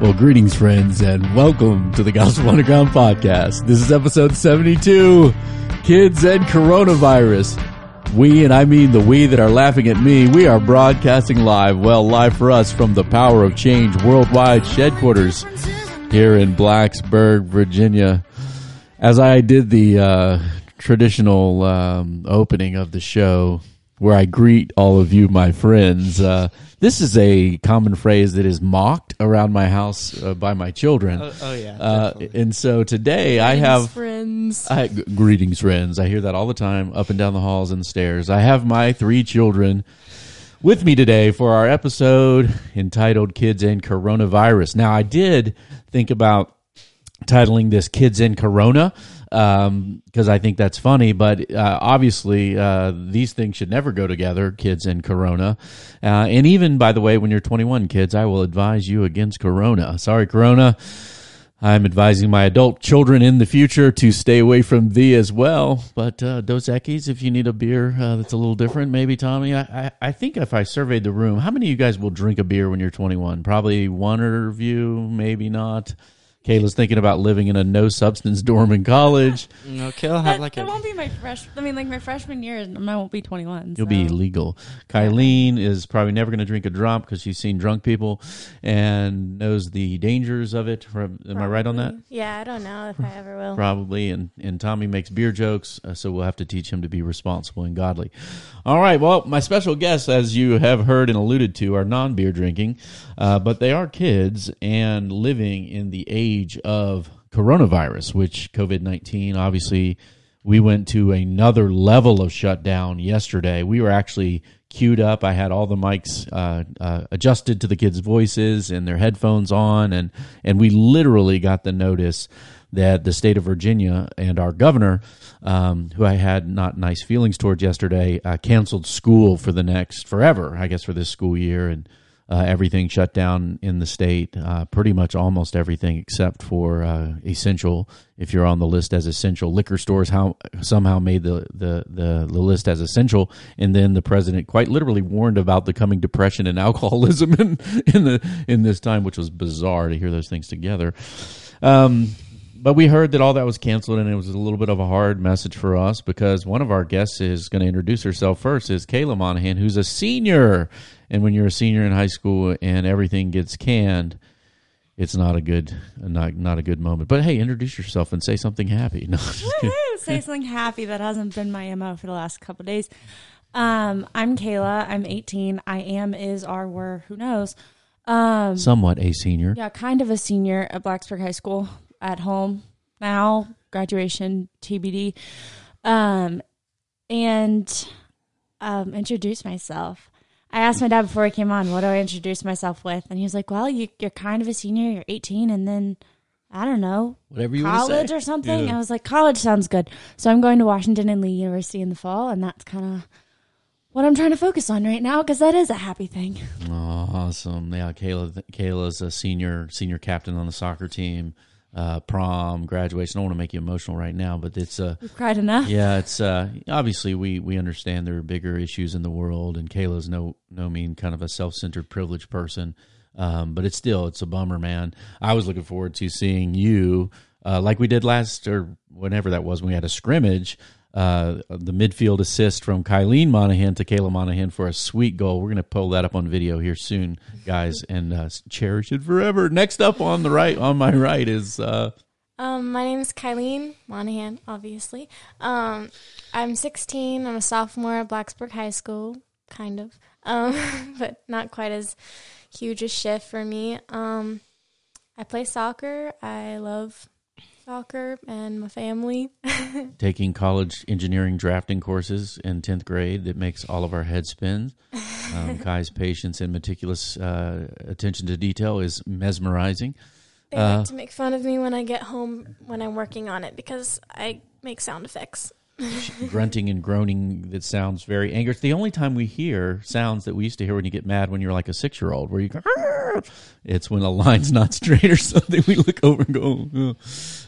Well, greetings, friends, and welcome to the Gospel Underground podcast. This is episode 72 Kids and Coronavirus. We, and I mean the we that are laughing at me, we are broadcasting live, well, live for us from the Power of Change Worldwide headquarters here in Blacksburg, Virginia. As I did the uh, traditional um, opening of the show, where I greet all of you, my friends. Uh, this is a common phrase that is mocked around my house uh, by my children. Oh, oh yeah. Uh, and so today I have friends. I, g- greetings, friends. I hear that all the time, up and down the halls and stairs. I have my three children with me today for our episode entitled "Kids and Coronavirus." Now, I did think about titling this "Kids and Corona" because I think that's funny, but uh, obviously uh, these things should never go together, kids and Corona. Uh, and even, by the way, when you're 21, kids, I will advise you against Corona. Sorry, Corona. I'm advising my adult children in the future to stay away from thee as well. But uh, Dos Equis, if you need a beer uh, that's a little different, maybe Tommy. I, I, I think if I surveyed the room, how many of you guys will drink a beer when you're 21? Probably one or of you, maybe not. Kayla's thinking about living in a no substance dorm in college. okay, I'll That, have like that a. won't be my fresh. I mean, like my freshman year, and I won't be 21. You'll so. be legal. Kylene is probably never going to drink a drop because she's seen drunk people and knows the dangers of it. Am I right on that? Yeah, I don't know if I ever will. Probably. And, and Tommy makes beer jokes, uh, so we'll have to teach him to be responsible and godly. All right. Well, my special guests, as you have heard and alluded to, are non beer drinking, uh, but they are kids and living in the age of coronavirus, which COVID 19 obviously we went to another level of shutdown yesterday. We were actually queued up. I had all the mics uh, uh, adjusted to the kids' voices and their headphones on, and and we literally got the notice that the state of Virginia and our governor, um, who I had not nice feelings towards yesterday, uh, canceled school for the next forever. I guess for this school year and. Uh, everything shut down in the state, uh, pretty much almost everything except for uh, essential. If you're on the list as essential, liquor stores how somehow made the, the, the, the list as essential, and then the president quite literally warned about the coming depression and alcoholism in, in the in this time, which was bizarre to hear those things together. Um, but we heard that all that was canceled, and it was a little bit of a hard message for us because one of our guests is going to introduce herself first. Is Kayla Monahan, who's a senior, and when you're a senior in high school and everything gets canned, it's not a good not not a good moment. But hey, introduce yourself and say something happy. No, just kidding. Woo! Say something happy that hasn't been my mo for the last couple days. Um, I'm Kayla. I'm 18. I am, is, are, were. Who knows? Um, somewhat a senior. yeah, kind of a senior at Blacksburg High School at home now. Graduation TBD. Um, and um, introduce myself. I asked my dad before I came on, what do I introduce myself with? And he was like, well, you, you're kind of a senior. You're 18, and then I don't know, Whatever you want to college say. or something. Yeah. I was like, college sounds good. So I'm going to Washington and Lee University in the fall, and that's kind of what I'm trying to focus on right now because that is a happy thing. Awesome. Yeah, Kayla. Kayla's a senior senior captain on the soccer team. Uh, prom, graduation. I don't want to make you emotional right now, but it's uh, We've cried enough. yeah, it's uh, obviously we we understand there are bigger issues in the world, and Kayla's no no mean kind of a self centered privileged person. Um, but it's still it's a bummer, man. I was looking forward to seeing you uh, like we did last or whenever that was when we had a scrimmage. Uh, the midfield assist from Kylene Monahan to Kayla Monahan for a sweet goal. We're going to pull that up on video here soon, guys, and uh, cherish it forever. Next up on the right, on my right, is uh, Um, my name is Kylene Monahan, obviously. Um, I'm 16. I'm a sophomore at Blacksburg High School, kind of, um, but not quite as huge a shift for me. Um, I play soccer. I love soccer and my family. taking college engineering drafting courses in 10th grade that makes all of our heads spin. Um, Kai's patience and meticulous uh, attention to detail is mesmerizing. They Uh, like to make fun of me when I get home when I'm working on it because I make sound effects. Grunting and groaning that sounds very angry. It's the only time we hear sounds that we used to hear when you get mad when you're like a six year old, where you go, "Arr!" it's when a line's not straight or something. We look over and go, "Ugh."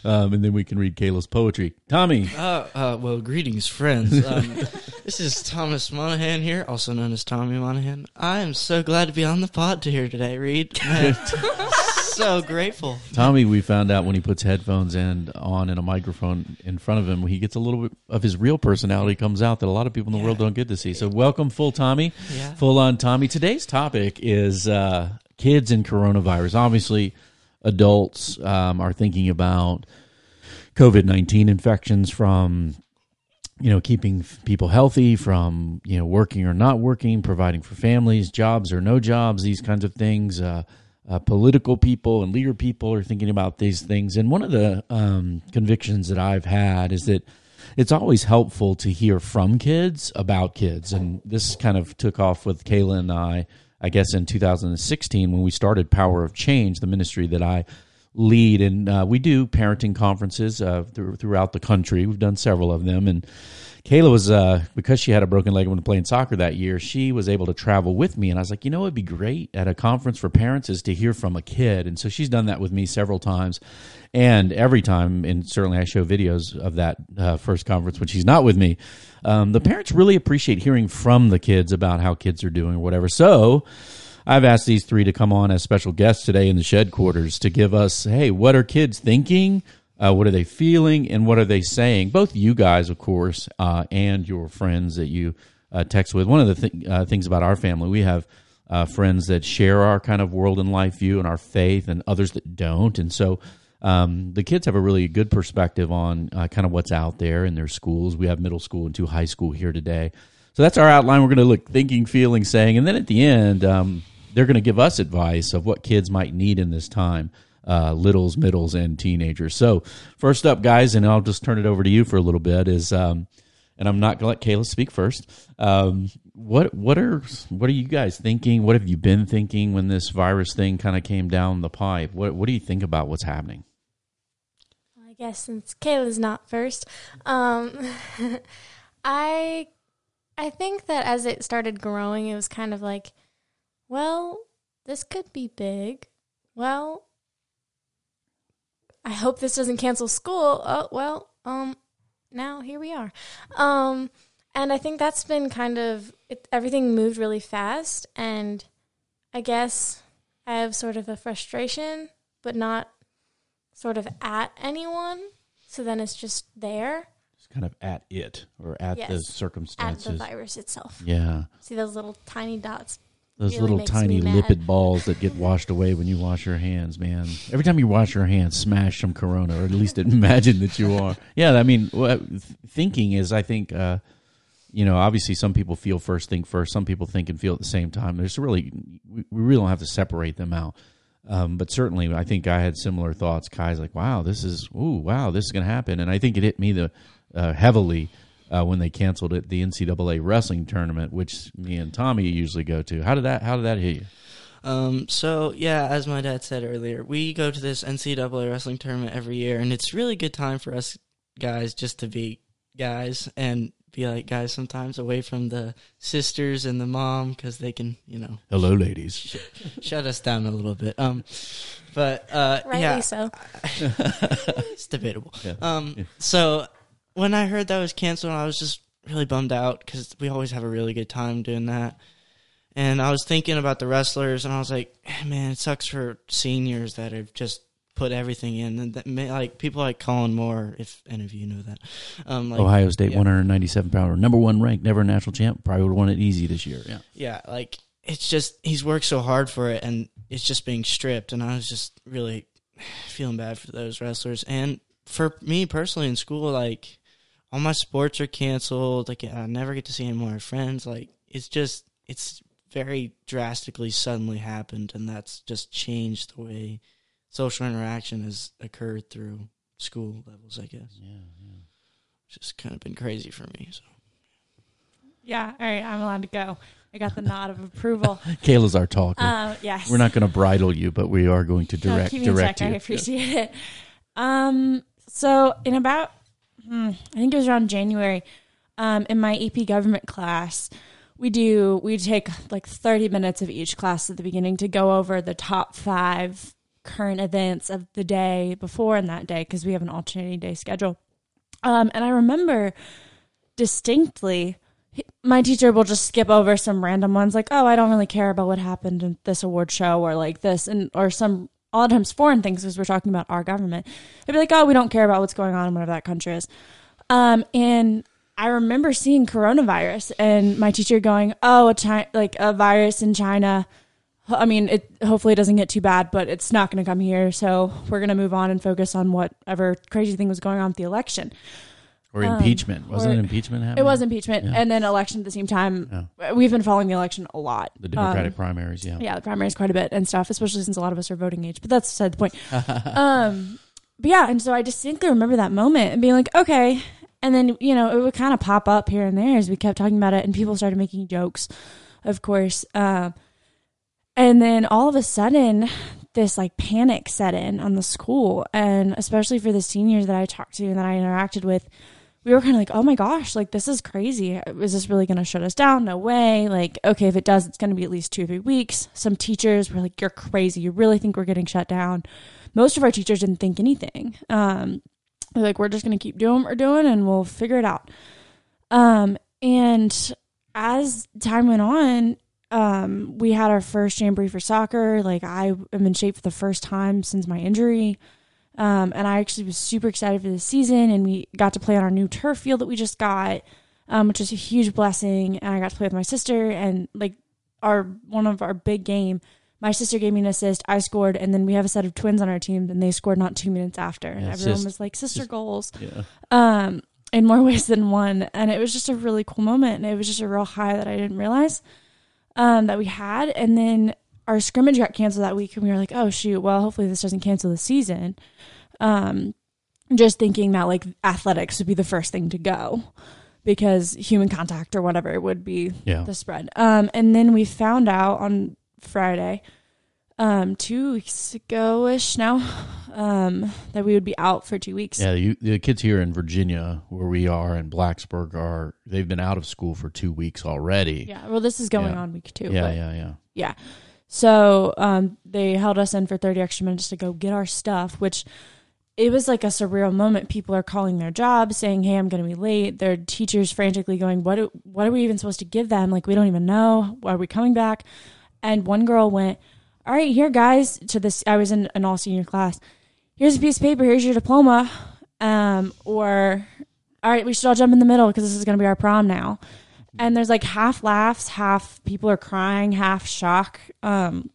um, and then we can read Kayla's poetry. Tommy, Uh, uh, well, greetings, friends. Um, this is Thomas Monahan here, also known as Tommy Monahan. I am so glad to be on the pod to here today, Reed. So grateful. Tommy, we found out when he puts headphones and on and a microphone in front of him, he gets a little bit of his real personality comes out that a lot of people in the world don't get to see. So, welcome, full Tommy, Yeah. full on Tommy. Today's topic is uh, kids and coronavirus. Obviously, adults um, are thinking about COVID nineteen infections from you know keeping people healthy from you know working or not working providing for families jobs or no jobs these kinds of things uh, uh, political people and leader people are thinking about these things. And one of the um, convictions that i've had is that it's always helpful to hear from kids about kids. And this kind of took off with kayla and i i guess in 2016 when we started power of change the ministry that i lead. And uh, we do parenting conferences uh, through, throughout the country. We've done several of them. And kayla was uh, because she had a broken leg when playing soccer that year she was able to travel with me. And i was like you know it'd be great at a conference for parents is to hear from a kid. And so she's done that with me several times. And every time and certainly i show videos of that uh, first conference when she's not with me. Um, the parents really appreciate hearing from the kids about how kids are doing or whatever. So I've asked these three to come on as special guests today in the shed quarters to give us, hey, what are kids thinking? Uh, what are they feeling? And what are they saying? Both you guys, of course, uh, and your friends that you uh, text with. One of the th- uh, things about our family, we have uh, friends that share our kind of world and life view and our faith, and others that don't. And so um, the kids have a really good perspective on uh, kind of what's out there in their schools. We have middle school and two high school here today. So that's our outline. We're going to look thinking, feeling, saying, and then at the end, um, they're going to give us advice of what kids might need in this time uh, littles middles and teenagers. So first up guys and i'll just turn it over to you for a little bit is um, and i'm not going to let kayla speak first. Um, what what are what are you guys thinking? What have you been thinking when this virus thing kind of came down the pipe? What what do you think about what's happening? I guess since Kayla's not first, um, I I think that as it started growing, it was kind of like, well, this could be big. Well, I hope this doesn't cancel school. Oh well, um, now here we are. Um, and I think that's been kind of it, everything moved really fast, and I guess I have sort of a frustration, but not sort of at anyone. So then it's just there It's kind of at it or at the Yes. at the virus itself. yeah See those little tiny dots. Those really little tiny lipid balls that get washed away when you wash your hands, man. Every time you wash your hands, smash some Corona, or at least imagine that you are. Yeah, I mean, thinking is, I think, uh, you know, obviously some people feel first, think first. Some people think and feel at the same time. There's really, we, really don't have to separate them out. Um, but certainly, I think I had similar thoughts. Kai's like, "Wow, this is, ooh, wow, this is going to happen," and I think it hit me the uh, heavily uh, when they canceled it, the NCAA wrestling tournament, which me and Tommy usually go to. How did that? How did that hit you? Um, so yeah, as my dad said earlier, we go to this NCAA wrestling tournament every year, and it's really good time for us guys just to be guys and be like guys sometimes away from the sisters and the mom because they can, you know, Hello, ladies. shut us down a little bit. Um, but uh, Rightly yeah, so. it's debatable. Yeah. Um, Yeah. so when I heard that was canceled, I was just really bummed out because we always have a really good time doing that. And I was thinking about the wrestlers, and I was like, man, it sucks for seniors that have just put everything in, and that may, like people like Kollin Moore, if any of you know that. Um, like, Ohio State, yeah. 197 pounder, number one ranked, never a national champ. Probably would have won it easy this year. Yeah. yeah, like it's just he's worked so hard for it, and it's just being stripped. And I was just really feeling bad for those wrestlers. And for me personally in school, like all my sports are canceled. Like I never get to see any more friends. Like it's just it's very drastically suddenly happened, and that's just changed the way social interaction has occurred through school levels. I guess Yeah. yeah. it's just kind of been crazy for me. So. Yeah, all right, I'm allowed to go. I got the nod of approval. Kayla's our talker. Um, yes. We're not going to bridle you, but we are going to No, direct keep me direct check. you. I appreciate it. Um, so in about, I think it was around January, um, in my AP government class, we do we take like 30 minutes of each class at the beginning to go over the top five current events of the day before and that day because we have an alternating day schedule. Um, and I remember distinctly my teacher will just skip over some random ones like oh i don't really care about what happened in this award show or like this and or some a lot of times foreign things because we're talking about our government. They'd be like, "Oh, we don't care about what's going on in whatever that country is." Um, and I remember seeing coronavirus and my teacher going, "Oh, a Chi- like a virus in China." I mean, it hopefully it doesn't get too bad, but it's not going to come here. So we're going to move on and focus on whatever crazy thing was going on with the election. Or Um, impeachment. Wasn't or- it impeachment happening? It was impeachment Yeah. and then election at the same time. We've been following the election a lot. The Democratic Um, primaries, yeah. yeah, the primaries quite a bit and stuff, especially since a lot of us are voting age. But that's beside the point. um, but yeah, and so I distinctly remember that moment and being like, okay. And then you know it would kind of pop up here and there as we kept talking about it, and people started making jokes, of course. Um, and then all of a sudden, this like panic set in on the school, and especially for the seniors that I talked to and that I interacted with, we were kind of like, oh my gosh, like this is crazy. Is this really going to shut us down? No way. Like, okay, if it does, it's going to be at least two or three weeks. Some teachers were like, you're crazy. You really think we're getting shut down? Most of our teachers didn't think anything. Um, they're like, we're just going to keep doing what we're doing and we'll figure it out. Um, and as time went on, um, we had our first jamboree for soccer. Like, I am in shape for the first time since my injury. Um, and I actually was super excited for this season, and we got to play on our new turf field that we just got, um, which is a huge blessing. And I got to play with my sister, and like our one of our big game, my sister gave me an assist, I scored, and then we have a set of twins on our team, and they scored not two minutes after, and Yeah, everyone sis- was like sister sis- goals, Yeah. um, in more ways than one, and it was just a really cool moment, and it was just a real high that I didn't realize, um, that we had, and then our scrimmage got canceled that week, and we were like, oh shoot, well hopefully this doesn't cancel the season um, just thinking that like athletics would be the first thing to go because human contact or whatever would be Yeah. the spread. Um, and then we found out on Friday, um, two weeks ago ish now, um, that we would be out for two weeks. Yeah, you, the kids here in Virginia, where we are, in Blacksburg, are they've been out of school for two weeks already. Yeah, Well, this is going Yeah. on week two. yeah, yeah, yeah. Yeah. So um, they held us in for 30 extra minutes to go get our stuff, which it was like a surreal moment. People are calling their jobs saying, Hey, I'm going to be late. Their teachers frantically going, what, do, what are we even supposed to give them? Like, we don't even know. Are we coming back? And one girl went, All right, here, guys, to this. I was in an all senior class. Here's a piece of paper. Here's your diploma. Um, or, All right, we should all jump in the middle because this is going to be our prom now and there's like half laughs, half people are crying, half shock. Um,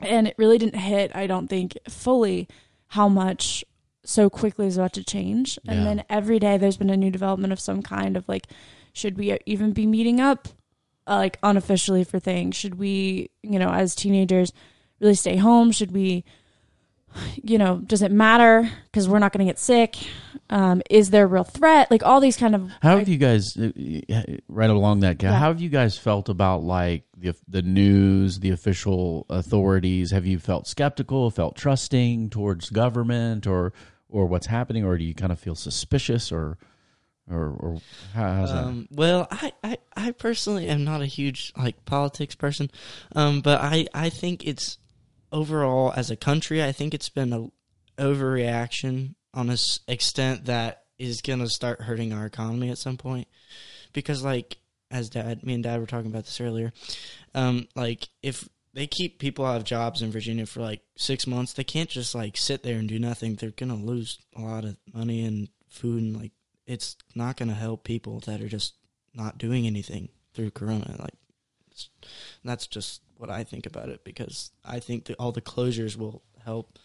and it really didn't hit, I don't think, fully how much so quickly is about to change. Yeah. And then every day there's been a new development of some kind of like, should we even be meeting up uh, like unofficially for things? Should we, you know, as teenagers, really stay home? Should we, you know, does it matter because we're not going to get sick? Um, is there a real threat? Like all these kind of How have you guys, uh, right along that, Yeah. how have you guys felt about like the the news, the official authorities? Have you felt skeptical, felt trusting towards government, or or what's happening, or do you kind of feel suspicious, or or or how, how's that? Um, well, I, I, I personally am not a huge like politics person, um, but I, I think it's overall as a country, I think it's been a overreaction on a s- extent that is gonna start hurting our economy at some point, because like as dad, me and dad were talking about this earlier, um, like if they keep people out of jobs in Virginia for like six months, they can't just like sit there and do nothing. They're gonna lose a lot of money and food and like it's not going to help people that are just not doing anything through corona like that's just what i think about it because i think that all the closures will help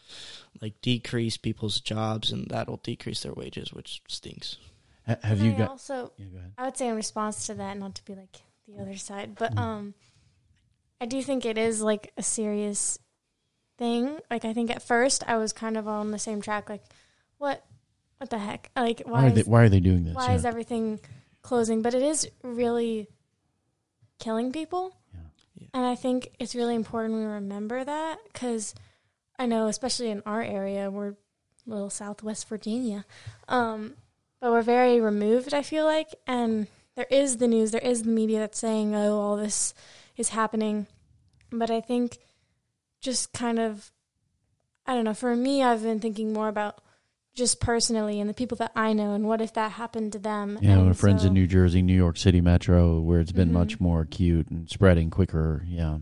like decrease people's jobs and that'll decrease their wages which stinks Ha- have And you I got? also Yeah, go ahead. I would say in response to that, not to be like the other side, but Mm. um, I do think it is like a serious thing. Like I think at first I was kind of on the same track. Like, what, what the heck? Like Why why are they Why are they doing this? why Yeah. is everything closing? But it is really killing people, And I think it's really important we remember that because I know, especially in our area, we're little Southwest Virginia. Um, but we're very removed, I feel like. And there is the news, there is the media that's saying, oh, all this is happening. But I think just kind of, I don't know, for me, I've been thinking more about just personally and the people that I know and what if that happened to them. Yeah, and my friends so- in New Jersey, New York City metro, where it's been Mhm. much more acute and spreading quicker. Yeah,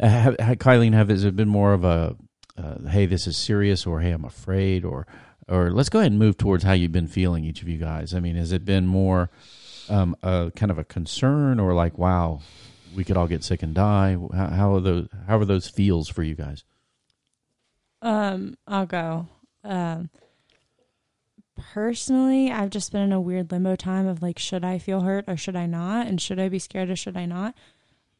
uh, have, have, Kylene, have has it been more of a uh, hey, this is serious, or hey, I'm afraid, or or let's go ahead and move towards how you've been feeling, each of you guys. I mean, has it been more um, a kind of a concern, or like, wow, we could all get sick and die? How, how are those? How are those feels for you guys? Um, I'll go. Um, personally, I've just been in a weird limbo time of like, should I feel hurt or should I not, and should I be scared or should I not?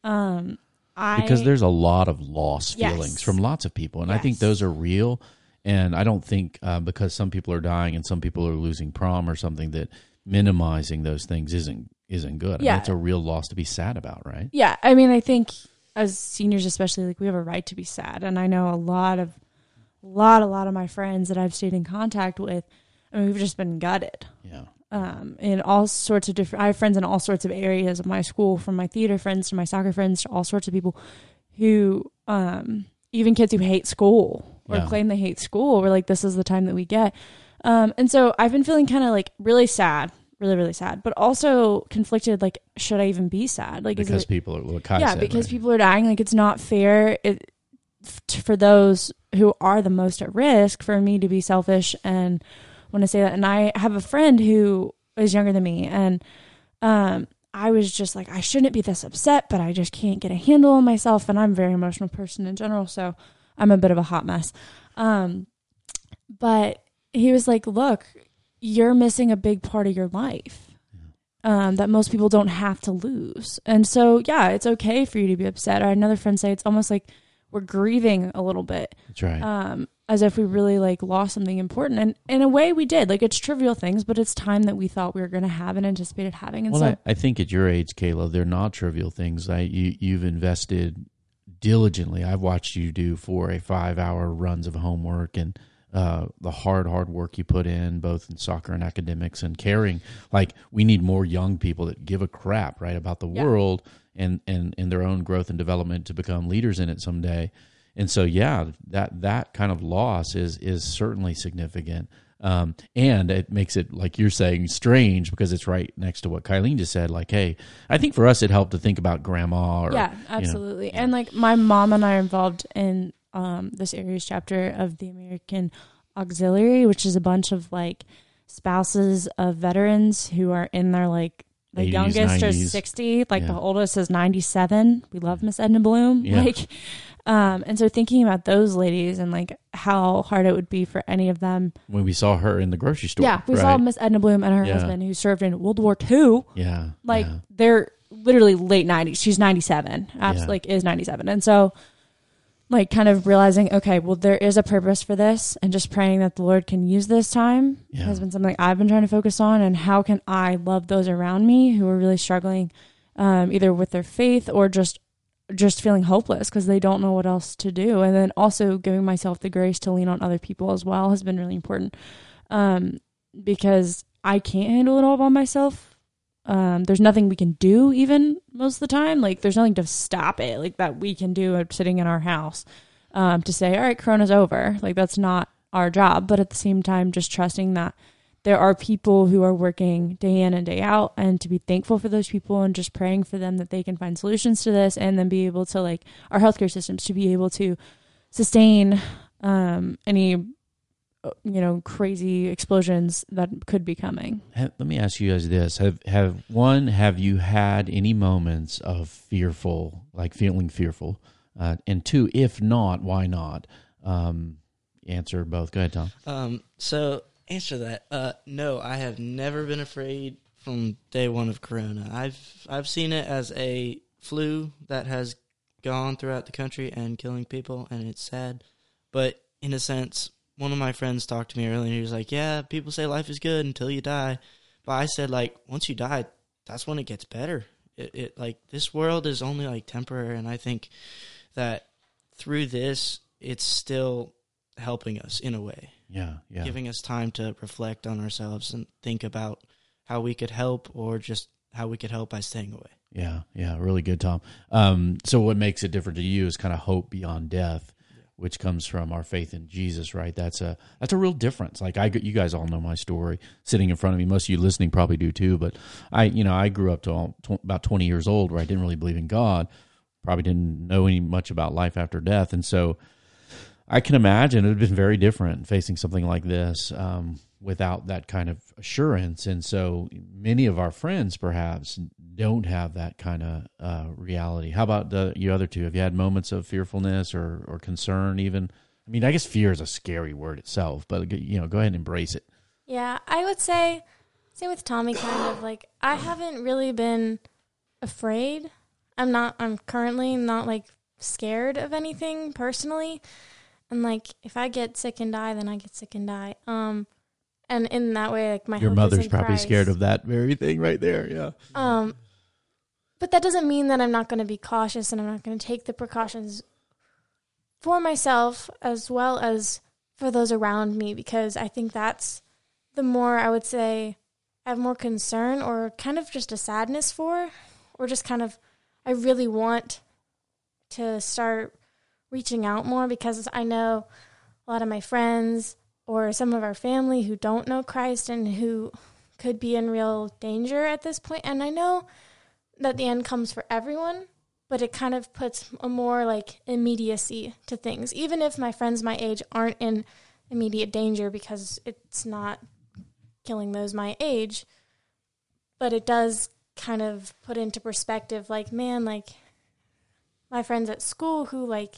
Um, I because there's a lot of lost Yes. feelings from lots of people, and I think those are real. And I don't think uh, because some people are dying and some people are losing prom or something that minimizing those things isn't isn't good. I mean, Yeah. it's a real loss to be sad about, right? yeah. I mean, I think as seniors, especially, like we have a right to be sad, and I know a lot of, a lot, a lot of my friends that I've stayed in contact with. I mean, we've just been gutted. Yeah, um, in all sorts of different. I have friends in all sorts of areas of my school, from my theater friends to my soccer friends to all sorts of people who, um, even kids who hate school or Yeah. claim they hate school. We're like, this is the time that we get. Um, and so I've been feeling kind of like really sad, really, really sad, but also conflicted. Like, should I even be sad? Like, because is it, people are what Kai yeah, said, because right? people are dying. Like, it's not fair. It, f- for those who are the most at risk for me to be selfish and want to say that and i have a friend who is younger than me and um i was just like i shouldn't be this upset but i just can't get a handle on myself and i'm a very emotional person in general so i'm a bit of a hot mess um but he was like look you're missing a big part of your life um, that most people don't have to lose. And so, yeah, it's okay for you to be upset. I had another friend say it's almost like we're grieving a little bit, That's right. um, as if we really like lost something important. And in a way, we did. Like it's trivial things, but it's time that we thought we were going to have and anticipated having. And well, so, I, I think at your age, Kayla, they're not trivial things. I, you, you've invested diligently. I've watched you do four or five hour runs of homework and uh, the hard, hard work you put in, both in soccer and academics, and caring. Like we need more young people that give a crap, right, about the Yeah. world and and and their own growth and development to become leaders in it someday. And so, yeah, that that kind of loss is is certainly significant. Um, and it makes it like you're saying strange because it's right next to what Kylene just said. Like, hey, I think for us it helped to think about grandma. Or, yeah, you know, absolutely. And like my mom and I are involved in um, this area's chapter of the American Auxiliary, which is a bunch of like spouses of veterans who are in their like the 80s, youngest 90s. is 60 like the oldest is 97 we love miss edna bloom Yeah. like um and so thinking about those ladies and like how hard it would be for any of them when we saw her in the grocery store. yeah we right? saw miss edna bloom and her Yeah. husband who served in world war ii Yeah, like yeah. they're literally late 90s she's 97 abs- Yeah. like is 97 and so like kind of realizing okay well there is a purpose for this and just praying that the lord can use this time Yeah. has been something i've been trying to focus on and how can i love those around me who are really struggling um, either with their faith or just just feeling hopeless because they don't know what else to do and then also giving myself the grace to lean on other people as well has been really important um, because i can't handle it all by myself um, there's nothing we can do even most of the time. Like there's nothing to stop it like that we can do sitting in our house um, to say all right corona's over. Like that's not our job but at the same time just trusting that there are people who are working day in and day out and to be thankful for those people and just praying for them that they can find solutions to this and then be able to like our healthcare systems to be able to sustain um, any you know crazy explosions that could be coming Let me ask you guys this: Have have one? Have you had any moments of fearful, like feeling fearful? Uh, and two, if not, why not? Um, answer both. Go ahead, Tom. Um, so answer that. Uh, no, I have never been afraid from day one of Corona. I've I've seen it as a flu that has gone throughout the country and killing people, and it's sad. But in a sense, one of my friends talked to me earlier. and He was like, "Yeah, people say life is good until you die," but I said, like, once you die, that's when it gets better. It, it like this world is only like temporary, and I think that through this, it's still helping us in a way Yeah, yeah, giving us time to reflect on ourselves and think about how we could help or just how we could help by staying away. yeah, yeah. Really good, Tom. Um, so, what makes it different to you is kind of hope beyond death, which comes from our faith in Jesus, right? That's a that's a real difference. Like I, you guys all know my story sitting in front of me. Most of you listening probably do too. But I, you know, I grew up to about twenty years old where I didn't really believe in God. Probably didn't know any much about life after death, and so I can imagine it would have been very different facing something like this um, without that kind of assurance. And so many of our friends perhaps don't have that kind of uh, reality. How about the, you other two? Have you had moments of fearfulness or, or concern even? I mean, I guess fear is a scary word itself, but you know, go ahead and embrace it. Yeah, I would say, same with Tommy, kind of like I haven't really been afraid. I'm not. I'm currently not like scared of anything personally, and like if I get sick and die, then I get sick and die. Um, and in that way, like my Your mother's probably Christ. scared of that very thing right there. Yeah. Um, but that doesn't mean that I'm not going to be cautious and I'm not going to take the precautions for myself as well as for those around me because I think that's the more I would say I have more concern or kind of just a sadness for, or just kind of I really want to start reaching out more because I know a lot of my friends or some of our family who don't know Christ and who could be in real danger at this point. And I know that the end comes for everyone, but it kind of puts a more like immediacy to things. Even if my friends my age aren't in immediate danger because it's not killing those my age, but it does kind of put into perspective like, man, like my friends at school who like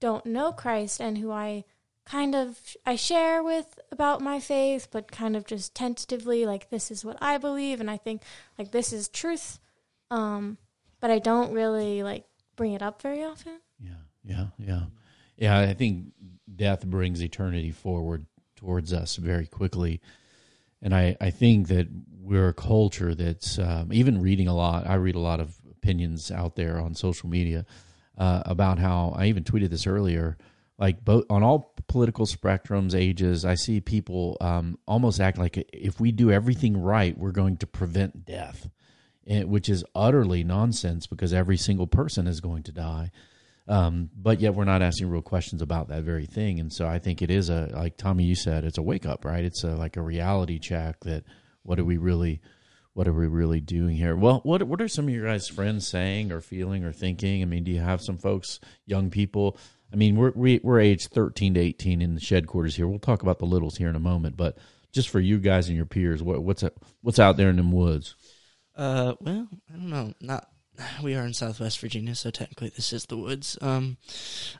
don't know Christ and who I kind of I share with about my faith, but kind of just tentatively like this is what I believe and I think like this is truth. Um, but I don't really like bring it up very often. Yeah, yeah, yeah, yeah. I think death brings eternity forward towards us very quickly, and I I think that we're a culture that's um, even reading a lot. I read a lot of opinions out there on social media uh, about how I even tweeted this earlier. Like both on all political spectrums, ages, I see people um, almost act like if we do everything right, we're going to prevent death and- which is utterly nonsense because every single person is going to die. Um, but yet we're not asking real questions about that very thing. And so I think it is a, like Tommy, you said, it's a wake up, right? It's a, like a reality check that what are we really, what are we really doing here? Well, what, what are some of your guys' friends saying or feeling or thinking? I mean, do you have some folks, young people? I mean, we're, we, we're age 13 to 18 in the shed quarters here. We'll talk about the littles here in a moment, but just for you guys and your peers, what, what's, what's out there in them woods? Uh, well, I don't know. Not we are in Southwest Virginia, so technically this is the woods. Um,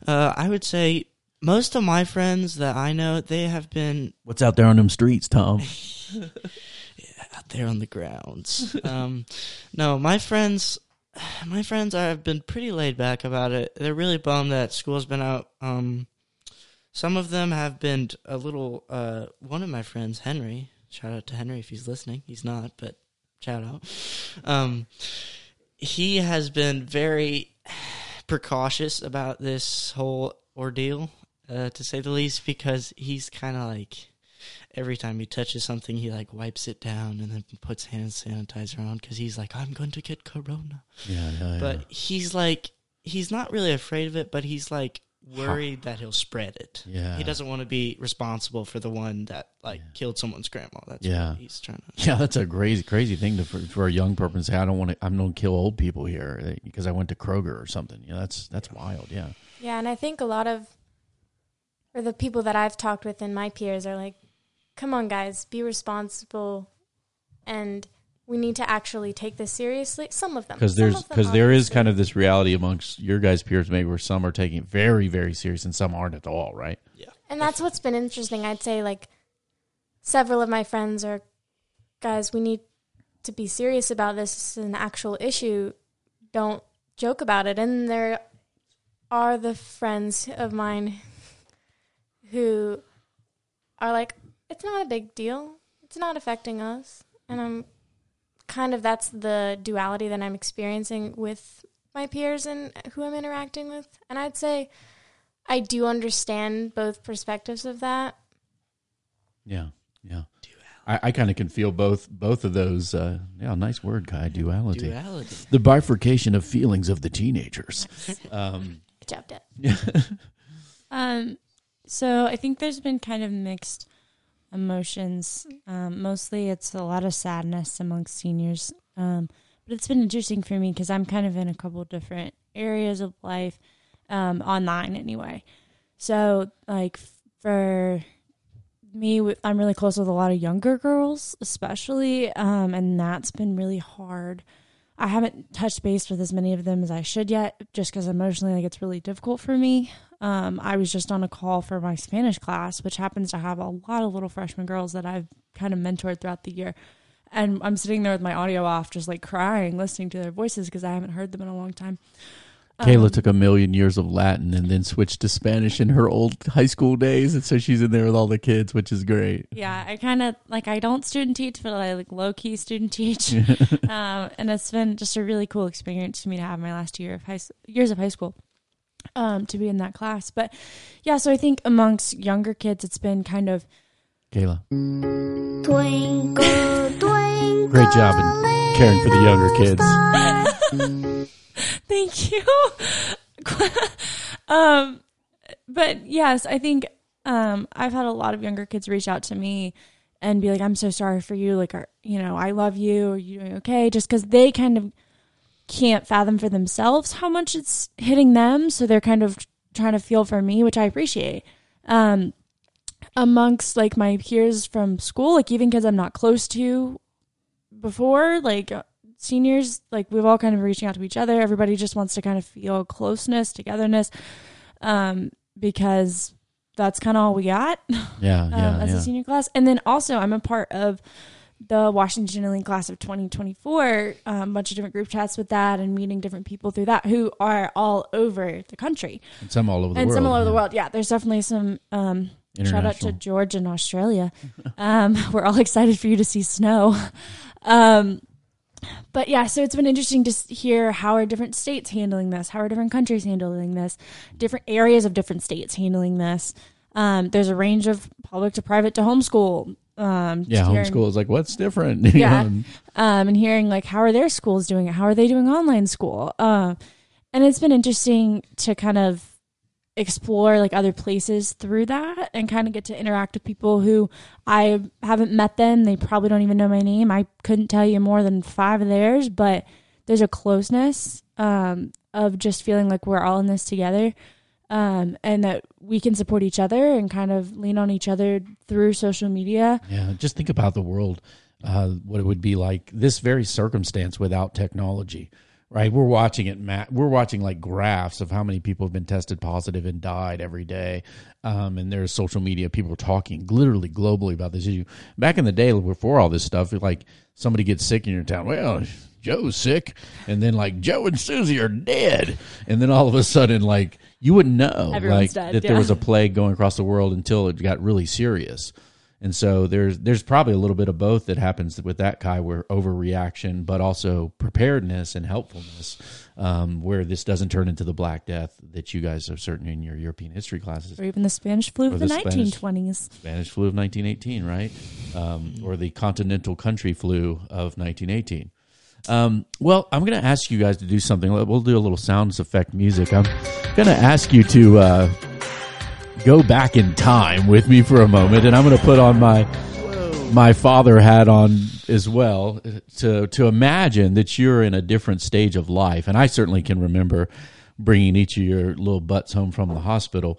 uh, I would say most of my friends that I know, they have been What's out there on them streets, Tom? out there on the grounds. um, no, my friends, my friends have been pretty laid back about it. They're really bummed that school's been out. Um, some of them have been a little. Uh, one of my friends, Henry. Shout out to Henry if he's listening. He's not, but shout out. Um, he has been very precautious about this whole ordeal, uh, to say the least, because he's kind of like every time he touches something, he like wipes it down and then puts hand sanitizer on because he's like, I'm going to get corona. Yeah, yeah, yeah. But he's like, he's not really afraid of it, but he's like worried that he'll spread it. Yeah. He doesn't want to be responsible for the one that like killed someone's grandma. That's Yeah. what he's trying to. Yeah, that's a crazy, crazy thing to for, for a young person to say. I don't want to. I'm going to kill old people here eh, because I went to Kroger or something. You know, that's that's wild. Yeah, Yeah, and I think a lot of or the people that I've talked with and my peers are like, "Come on, guys, be responsible, and we need to actually take this seriously." Some of them, because there's because there is kind of this reality amongst your guys' peers maybe where some are taking it very, very serious and some aren't at all. Right? Yeah, and that's what's been interesting. I'd say like several of my friends are guys, we need to be serious about this. This is an actual issue. Don't joke about it. And there are the friends of mine who are like, it's not a big deal. It's not affecting us. And I'm kind of that's the duality that I'm experiencing with my peers and who I'm interacting with. And I'd say I do understand both perspectives of that. Yeah, yeah. I, I kind of can feel both both of those. Uh, yeah, nice word, Kai. Duality. Duality. The bifurcation of feelings of the teenagers. Um, Good job, Dad. Um, so I think there's been kind of mixed emotions. Um, mostly it's a lot of sadness amongst seniors. Um, but it's been interesting for me because I'm kind of in a couple different areas of life, um, online anyway. So like for me, I'm really close with a lot of younger girls, especially, um, and that's been really hard. I haven't touched base with as many of them as I should yet, just because emotionally, like it's really difficult for me. Um, I was just on a call for my Spanish class, which happens to have a lot of little freshman girls that I've kind of mentored throughout the year. And I'm sitting there with my audio off, just like crying, listening to their voices because I haven't heard them in a long time. Kayla Um, took a million years of Latin and then switched to Spanish in her old high school days, and so she's in there with all the kids, which is great. Yeah, I kind of like I don't student teach, but I like low key student teach, um, and it's been just a really cool experience for me to have my last year of high years of high school, um, to be in that class. But yeah, so I think amongst younger kids, it's been kind of Kayla, Twinkle, twinkle. great job in caring for the younger kids. Thank you. um, but yes, I think um, I've had a lot of younger kids reach out to me and be like, "I'm so sorry for you. Like, are, you know, I love you. Are you doing okay?" Just because they kind of can't fathom for themselves how much it's hitting them, so they're kind of trying to feel for me, which I appreciate. Um, amongst like my peers from school, like even kids I'm not close to before, like seniors, like we've all kind of reaching out to each other. Everybody just wants to kind of feel closeness, togetherness, um, because that's kind of all we got Yeah, um, yeah, as yeah. a senior class. And then also, I'm a part of the Washington and Lee class of 2024, um, a bunch of different group chats with that and meeting different people through that who are all over the country And some all over the and world. some all over the yeah. world. Yeah, there's definitely some. Um, shout out to. George in Australia. Um, we're all excited for you to see snow. Um, but yeah, so it's been interesting to hear how are different states handling this, how are different countries handling this, different areas of different states handling this. Um, there's a range of public to private to homeschool. Um, Yeah, hearing- homeschool is like what's different. Yeah. um, and hearing like how are their schools doing it? How are they doing online school? Uh, and it's been interesting to kind of explore like other places through that and kind of get to interact with people who I haven't met them. They probably don't even know my name. I couldn't tell you more than five of theirs, but there's a closeness um, of just feeling like we're all in this together. Um, and that we can support each other and kind of lean on each other through social media. Yeah, just think about the world, uh, what it would be like this very circumstance without technology, right? We're watching it, Matt. We're watching like graphs of how many people have been tested positive and died every day. Um, and there's social media, people are talking literally globally about this issue. Back in the day, before all this stuff, like somebody gets sick in your town, well, Joe's sick, and then like Joe and Susie are dead, and then all of a sudden, like you wouldn't know, Everyone's like dead, that there was a plague going across the world until it got really serious. And so there's there's probably a little bit of both that happens with that Kai, where overreaction, but also preparedness and helpfulness, um, where this doesn't turn into the Black Death that you guys are certain in your European history classes. Or even the Spanish flu of the, the Spanish- 1920s. Spanish flu of 1918, right? Um, or the continental country flu of 1918. Um, well, I'm going to ask you guys to do something. We'll do a little sounds effect music. I'm going to ask you to uh, go back in time with me for a moment, and I'm going to put on my my father hat on as well to to imagine that you're in a different stage of life. And I certainly can remember bringing each of your little butts home from the hospital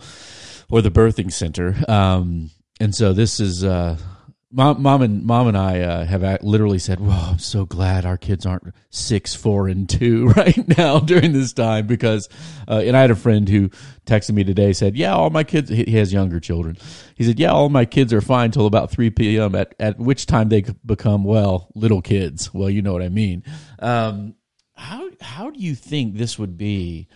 or the birthing center. Um, and so this is uh, mom, mom and mom and I uh, have literally said, "Well, I'm so glad our kids aren't six, four, and two right now during this time." Because, uh, and I had a friend who texted me today said, "Yeah, all my kids. He he has younger children. He said, "Yeah, all my kids are fine till about three p.m. At at which time they become well little kids. Well, you know what I mean." Um, how how do you think this would be?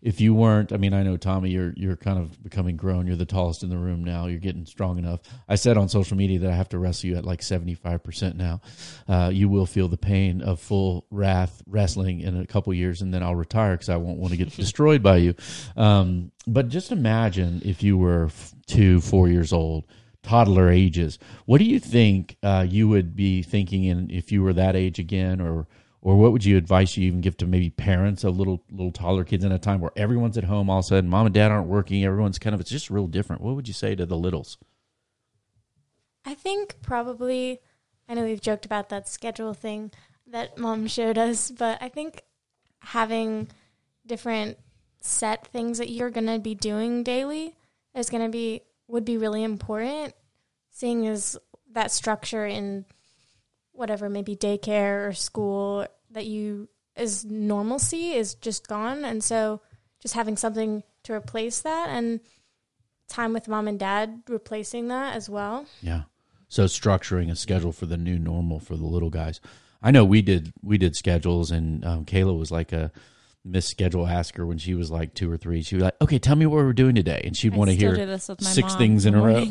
If you weren't, I mean, I know Tommy, you're you're kind of becoming grown. You're the tallest in the room now. You're getting strong enough. I said on social media that I have to wrestle you at like 75 percent now. Uh, you will feel the pain of full wrath wrestling in a couple years, and then I'll retire because I won't want to get destroyed by you. Um, but just imagine if you were two, four years old. Toddler ages. What do you think uh, you would be thinking in if you were that age again, or or what would you advice you even give to maybe parents of little little toddler kids in a time where everyone's at home all of a sudden mom and dad aren't working everyone's kind of it's just real different. What would you say to the littles? I think probably, I know we've joked about that schedule thing that mom showed us, but I think having different set things that you're going to be doing daily, is going to be would be really important seeing as that structure in whatever maybe daycare or school that you is normalcy is just gone and so just having something to replace that and time with mom and dad replacing that as well Yeah. So structuring a schedule for the new normal for the little guys. I know we did we did schedules, and um, Kayla was like a miss schedule asker when she was like two or three. She was like, "Okay, tell me what we're doing today," and she'd want to hear do this with my six things in a row,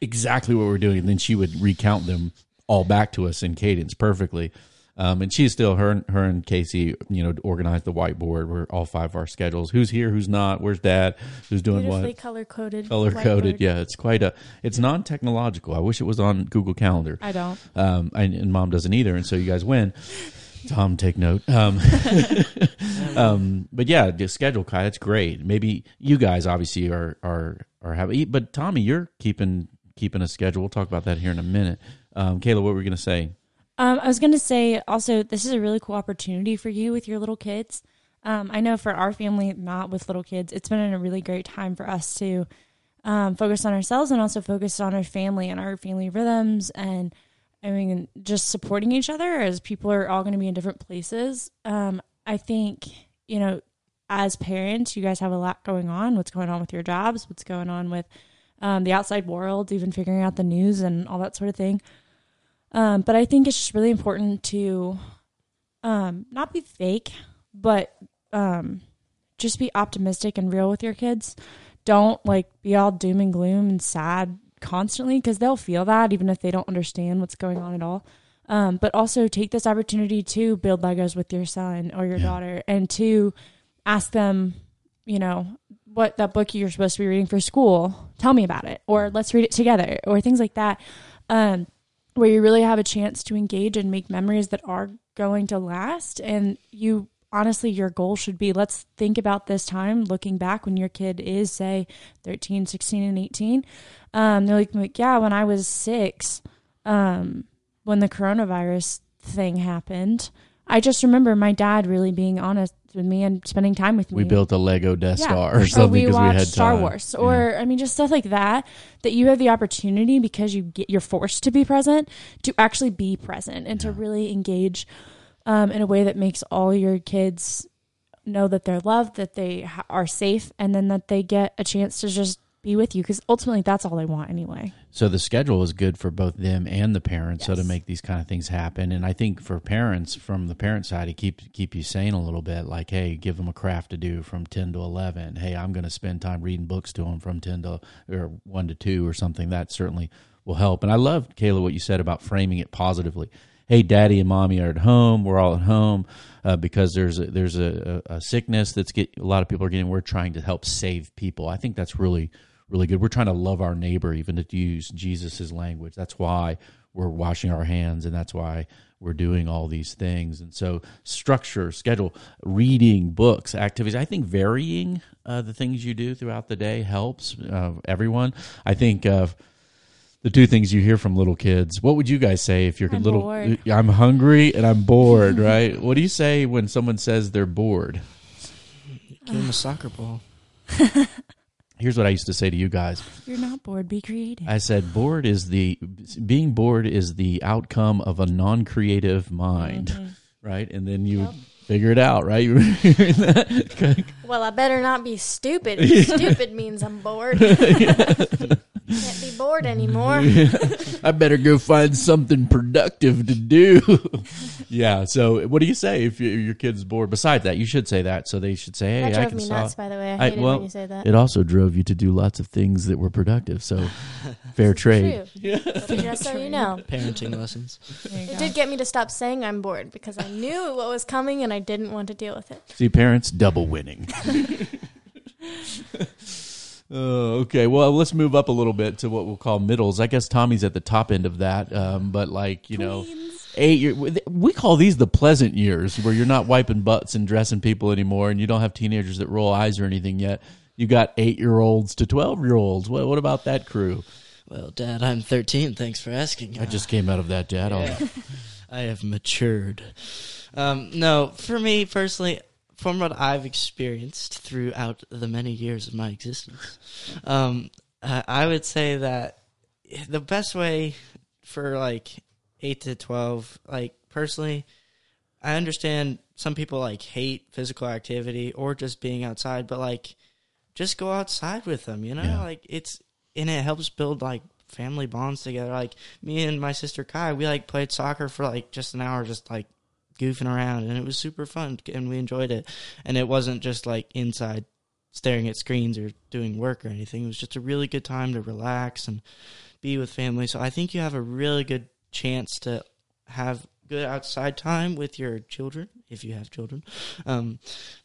exactly what we're doing, and then she would recount them all back to us in cadence perfectly. Um, and she's still her her and Casey, you know, organized the whiteboard where all five of our schedules. Who's here? Who's not? Where's Dad? Who's doing what? color coded Color coded. Yeah, it's quite a. It's non technological. I wish it was on Google Calendar. I don't. Um, and, and mom doesn't either, and so you guys win. Tom, take note. Um, um, but yeah, the schedule, Kai, that's great. Maybe you guys obviously are are are having, but Tommy, you're keeping keeping a schedule. We'll talk about that here in a minute. Um, Kayla, what were we going to say? Um, I was going to say also, this is a really cool opportunity for you with your little kids. Um, I know for our family, not with little kids, it's been a really great time for us to um, focus on ourselves and also focus on our family and our family rhythms and I mean, just supporting each other as people are all going to be in different places. Um, I think, you know, as parents, you guys have a lot going on. What's going on with your jobs? What's going on with um, the outside world? Even figuring out the news and all that sort of thing. Um, but I think it's just really important to um, not be fake, but um, just be optimistic and real with your kids. Don't like be all doom and gloom and sad constantly because they'll feel that even if they don't understand what's going on at all. Um, but also take this opportunity to build Legos with your son or your Yeah. daughter and to ask them, you know, what that book you're supposed to be reading for school, tell me about it, or let's read it together, or things like that. Um, where you really have a chance to engage and make memories that are going to last. And you honestly, your goal should be let's think about this time looking back when your kid is, say, 13, 16, and 18. Um, they're like, yeah, when I was six, um, when the coronavirus thing happened, I just remember my dad really being honest with me and spending time with me. We built a Lego Death Yeah. Star or something we because watched we had Star time. Wars, or I mean, just stuff like that. That you have the opportunity because you get you're forced to be present to actually be present and to really engage um, in a way that makes all your kids know that they're loved, that they ha- are safe, and then that they get a chance to just be with you because ultimately that's all they want anyway. So the schedule is good for both them and the parents. So to make these kind of things happen, and I think for parents from the parent side, to keep keep you sane a little bit. Like, hey, give them a craft to do from ten to eleven. Hey, I'm going to spend time reading books to them from ten to or one to two or something. That certainly will help. And I love Kayla what you said about framing it positively. Hey, daddy and mommy are at home. We're all at home uh, because there's a, there's a, a sickness that's get a lot of people are getting. We're trying to help save people. I think that's really really good. We're trying to love our neighbor, even to use Jesus's language. That's why we're washing our hands, and that's why we're doing all these things. And so, structure, schedule, reading, books, activities. I think varying uh, the things you do throughout the day helps uh, everyone. I think of the two things you hear from little kids. What would you guys say if you're I'm little? bored. I'm hungry and I'm bored. right? What do you say when someone says they're bored? Give him a soccer ball. Here's what I used to say to you guys. You're not bored. Be creative. I said bored is the being bored is the outcome of a non-creative mind, Mm-hmm. right? And then you figure it out, right? Well, I better not be stupid. stupid means I'm bored. Can't be bored anymore. I better go find something productive to do. yeah. So, what do you say if your your kid's bored? Besides that, you should say that. So they should say, "Hey, that I drove can me solve." nuts, by the way. I I- well, when you say that. It also drove you to do lots of things that were productive. So, fair trade. True. Just so you know. Parenting lessons. It go. did get me to stop saying I'm bored because I knew what was coming and I didn't want to deal with it. See, parents, double winning. Uh, okay, well, let's move up a little bit to what we'll call middles. I guess Tommy's at the top end of that, um, but like you know, eight. Year, we call these the pleasant years, where you're not wiping butts and dressing people anymore, and you don't have teenagers that roll eyes or anything yet. You got eight year olds to twelve year olds. What, what about that crew? Well, Dad, I'm 13. Thanks for asking. I just came out of that, Dad. I'll- Yeah. I have matured. Um, no, for me personally, from what I've experienced throughout the many years of my existence, um, I would say that the best way for like eight to twelve, like personally, I understand some people like hate physical activity or just being outside, but like just go outside with them, you know? Yeah. Like it's and it helps build like family bonds together. Like me and my sister Kai, we like played soccer for like just an hour just like goofing around and it was super fun and we enjoyed it. And it wasn't just like inside staring at screens or doing work or anything. It was just a really good time to relax and be with family. So I think you have a really good chance to have good outside time with your children if you have children. Um,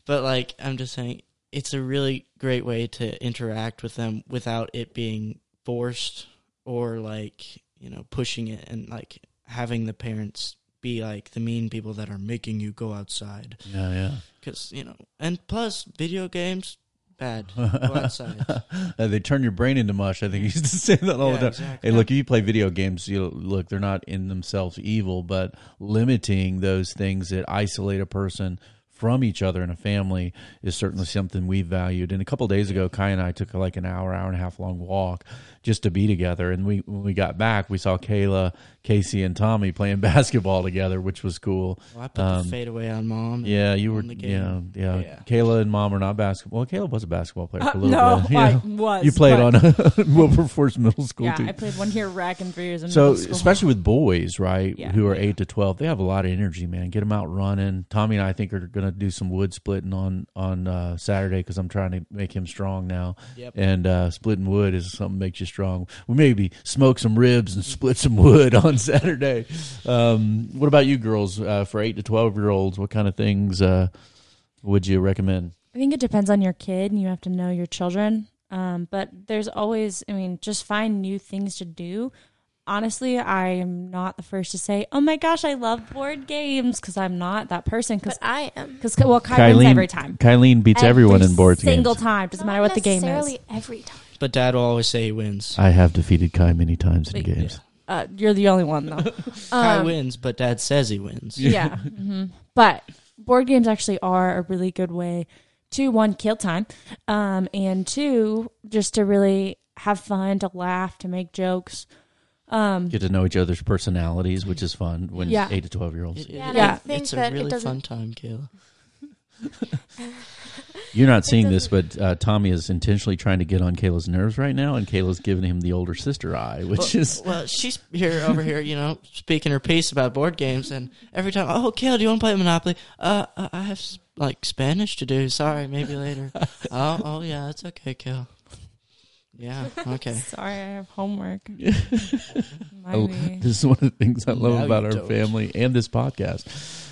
but like I'm just saying, it's a really great way to interact with them without it being forced or like you know pushing it and like having the parents be like the mean people that are making you go outside Yeah, yeah. because you know and plus video games bad go outside Uh, they turn your brain into mush. I think you used to say that all Yeah, the time. exactly. Hey, look, if you play video games, you look, they're not in themselves evil, but limiting those things that isolate a person from each other in a family is certainly something we valued. And a couple days ago, Kai and I took like an hour, hour and a half long walk just to be together. And we when we got back, we saw Kayla, Casey, and Tommy playing basketball together, which was cool. well, I put Um, the fade away on mom Yeah, you were. the game. Yeah, yeah, Yeah. Kayla and Mom are not basketball. Well, Kayla was a basketball player for a Uh, little no, bit. I Yeah. was. You played but- on Wilberforce Middle School Yeah, too. I played one year rack and three years in so, middle school. especially with boys, right, Yeah. who are eight to twelve, they have a lot of energy. Man, get them out running. Tommy and I think are going to do some wood splitting on on uh, Saturday because I'm trying to make him strong now. Yep. And uh, splitting wood is something that makes you strong. We maybe smoke some ribs and split some wood on Saturday. Um, what about you, girls? Uh, for eight to twelve year olds, what kind of things uh, would you recommend? I think it depends on your kid, and you have to know your children. Um, but there's always, I mean, just find new things to do. Honestly, I am not the first to say, "Oh my gosh, I love board games," because I'm not that person. Because, I am. because well, Kai wins every time. Kylene beats Every everyone in board games. single time. Doesn't Not matter what the game is. necessarily every time. But dad will always say he wins I have defeated Kai many times in Like, games. Uh, you're the only one though. Kai Um, wins but dad says he wins yeah. hmm But board games actually are a really good way to one kill time, um, and two just to really have fun, to laugh, to make jokes. Um, Get to know each other's personalities, which is fun when Yeah. eight to twelve year olds. It- it- Yeah, and I think it's a that it really doesn't- fun time, Kayla. You're not seeing this, but uh, Tommy is intentionally trying to get on Kayla's nerves right now, and Kayla's giving him the older sister eye, which well, is well, she's here over here, you know, speaking her piece about board games, and every time, oh, Kayla, do you want to play Monopoly? Uh, uh, I have like Spanish to do. Sorry, maybe later. oh, oh yeah, it's okay, Kayla. Yeah, okay. Sorry, I have homework. I- this is one of the things I love Now about our don't. family and this podcast.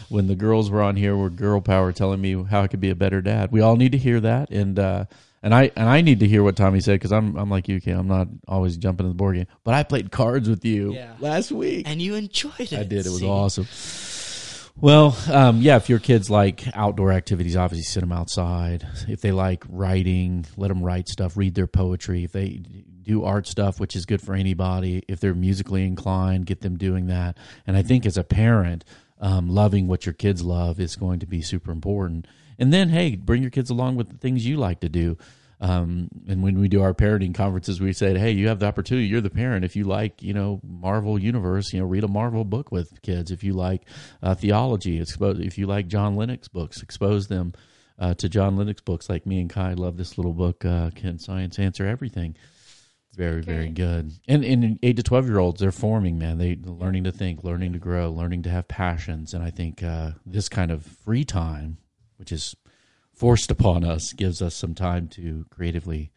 When the girls were on here, were girl power telling me how I could be a better dad. We all need to hear that, and uh, and I and I need to hear what Tommy said because I'm I'm like you, Kay. I'm not always jumping in the board game, but I played cards with you Yeah. last week. And you enjoyed it. I did. It was See? awesome. Well, um, yeah. If your kids like outdoor activities, obviously sit them outside. If they like writing, let them write stuff. Read their poetry. If they do art stuff, which is good for anybody. If they're musically inclined, get them doing that. And I think as a parent, um, loving what your kids love is going to be super important. And then, hey, bring your kids along with the things you like to do. Um, and when we do our parenting conferences, we said, "Hey, you have the opportunity. You're the parent. If you like, you know, Marvel Universe, you know, read a Marvel book with kids. If you like uh, theology, expose. If you like John Lennox books, expose them uh, to John Lennox books. Like me and Kai love this little book. Uh, Can science answer everything? Very, very good. And and eight to twelve year olds, they're forming, man. They learning to think, learning to grow, learning to have passions. And I think uh, this kind of free time, which is forced upon us, gives us some time to creatively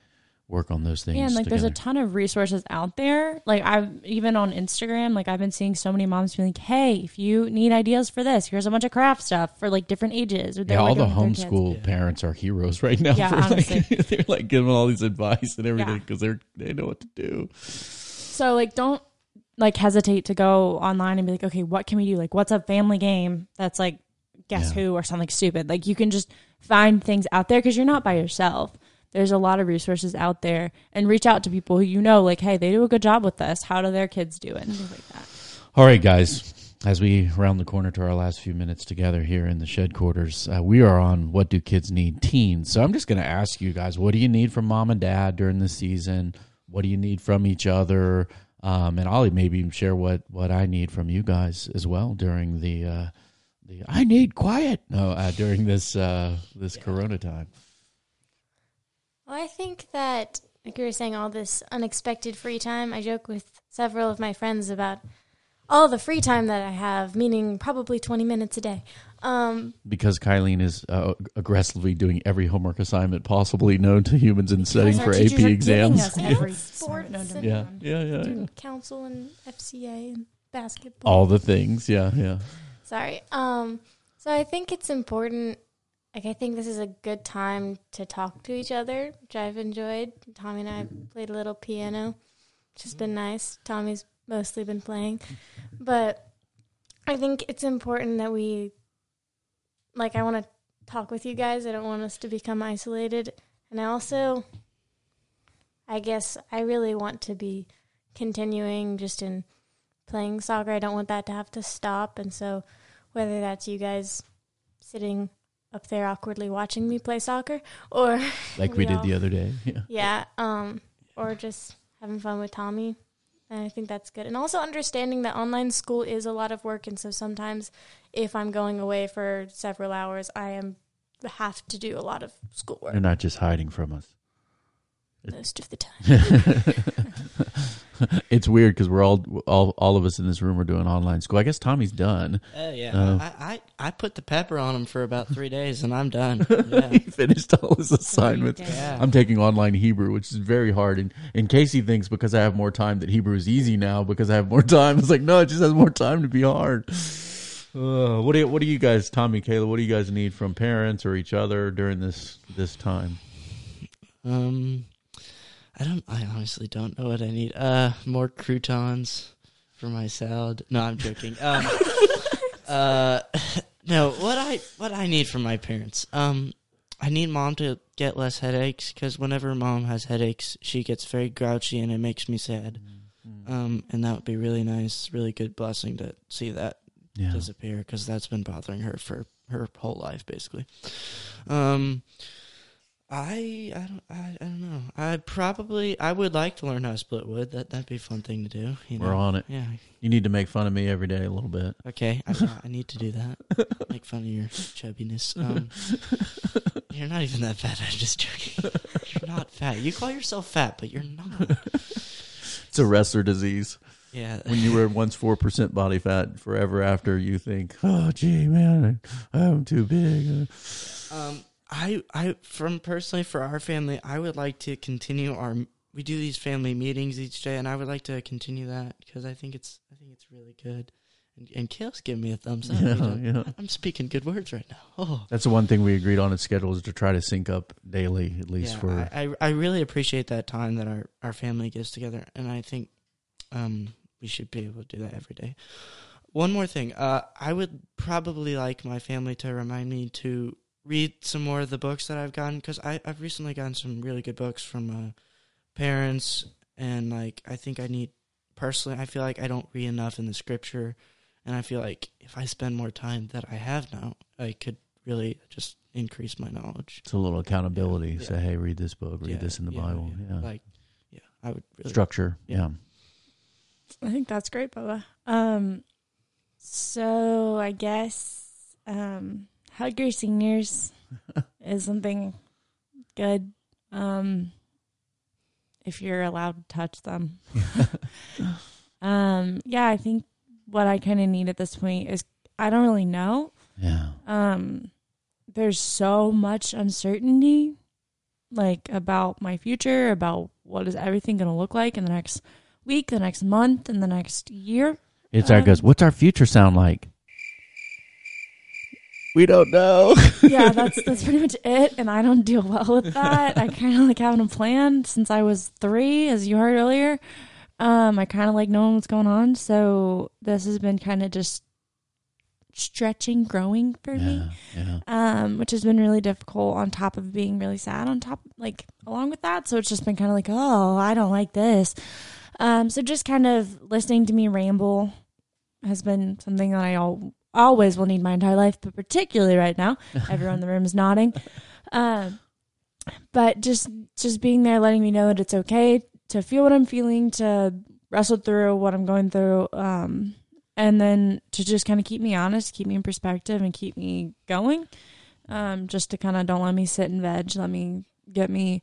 work on those things. Yeah, and like there's a ton of resources out there. Like I've even on Instagram, like I've been seeing so many moms being like, "Hey, if you need ideas for this, here's a bunch of craft stuff for like different ages." Yeah, all the working with their kids. homeschool Yeah. parents are heroes right now. Yeah, for like, they're like giving all these advice and everything Yeah. because they're they know what to do. So like don't like hesitate to go online and be like, okay, what can we do? Like what's a family game that's like guess Yeah. who or something stupid. Like you can just find things out there because you're not by yourself. There's a lot of resources out there and reach out to people who you know, like, hey, they do a good job with this. How do their kids do it? And things like that. All right, guys. As we round the corner to our last few minutes together here in the shed quarters, uh, we are on What Do Kids Need Teens. So I'm just going to ask you guys, what do you need from mom and dad during the season? what do you need from each other? Um, and I'll maybe share what what I need from you guys as well during the uh, the I need quiet no uh, during this uh, this Corona time. Well, I think that, like you were saying, all this unexpected free time, I joke with several of my friends about all the free time that I have, meaning probably 20 minutes a day. Um, because Kylene is uh, aggressively doing every homework assignment possibly known to humans and studying for AP exams. us every Sports assignment. No, no, and- Yeah, yeah, yeah, yeah. council and FCA and basketball. All the things. Yeah, yeah. Sorry. Um, so I think it's important. Like, I think this is a good time to talk to each other, which I've enjoyed. Tommy and I mm-hmm. played a little piano, which has been mm-hmm. nice. Tommy's mostly been playing. But I think it's important that we, like, I want to talk with you guys. I don't want us to become isolated. And I also, I guess, I really want to be continuing just in playing soccer. I don't want that to have to stop. And so, whether that's you guys sitting up there awkwardly watching me play soccer, or Like we did the other day. Yeah. yeah, um, or just having fun with Tommy. And I think that's good. And also understanding that online school is a lot of work, and so sometimes if I'm going away for several hours, I am have to do a lot of schoolwork You're not just hiding from us. most of the time. it's weird because we're all, all all of us in this room are doing online school. I guess Tommy's done. Uh, yeah, Oh. I, I I put the pepper on him for about three days, and I'm done. Yeah. he finished all his assignments. Yeah. I'm taking online Hebrew, which is very hard. And and Casey thinks because I have more time that Hebrew is easy now because I have more time. It's like no, it just has more time to be hard. Uh, what do you, what do you guys, Tommy, Kayla? What do you guys need from parents or each other during this this time? Um, I don't. I honestly don't know what I need. Uh, more croutons for my salad. No, I'm joking. Um, uh, no. What I what I need from my parents. Um, I need mom to get less headaches because whenever mom has headaches, she gets very grouchy and it makes me sad. Um, and that would be really nice, really good blessing to see that Yeah, disappear because that's been bothering her for her whole life basically um i i don't I, I don't know. I probably i would like to learn how to split wood. That that'd be a fun thing to do you know? we're on it. yeah. You need to make fun of me every day a little bit. okay i, I need to do that. Make fun of your chubbiness. Um you're not even that fat. I'm just joking. You're not fat. You call yourself fat but you're not. It's a wrestler disease. yeah. When you were once four percent body fat, forever after you think, oh gee, man, I'm too big. Um, I, I, from personally for our family, I would like to continue our. We do these family meetings each day, and I would like to continue that because I think it's, I think it's really good. And, and Kale's giving me a thumbs up. you Yeah, know. yeah. I'm speaking good words right now. Oh, That's the one thing we agreed on at schedule is to try to sync up daily, at least yeah, for. I, I, I really appreciate that time that our, our family gets together, and I think, um, we should be able to do that every day. One more thing, uh, I would probably like my family to remind me to read some more of the books that I've gotten because I've recently gotten some really good books from uh, parents, and like I think I need personally, I feel like I don't read enough in the scripture, and I feel like if I spend more time that I have now, I could really just increase my knowledge. it's a little accountability. Yeah. Say, hey, read this book, read Yeah, this in the yeah, Bible. yeah. Yeah, Like, yeah, I would really. structure. Yeah. Yeah. I think that's great, Bubba. Um, so I guess um, hug your seniors is something good. Um, if you're allowed to touch them. um, yeah, I think what I kind of need at this point is I don't really know. yeah. Um, there's so much uncertainty, like about my future, about what is everything going to look like in the next week, the next month, and the next year. It's our Um, goes. What's our future sound like? We don't know. yeah, that's that's pretty much it. And I don't deal well with that. I kind of like having a plan since I was three, as you heard earlier. Um, I kind of like knowing what's going on. So this has been kind of just stretching, growing for me. yeah, yeah. um, which has been really difficult on top of being really sad on top like along with that so it's just been kind of like oh i don't like this um, so just kind of listening to me ramble has been something that i al- always will need my entire life but particularly right now everyone in the room is nodding um, but just just being there letting me know that it's okay to feel what I'm feeling, to wrestle through what I'm going through, um, and then to just kind of keep me honest, keep me in perspective, and keep me going. Um, just to kind of don't let me sit and veg, let me get me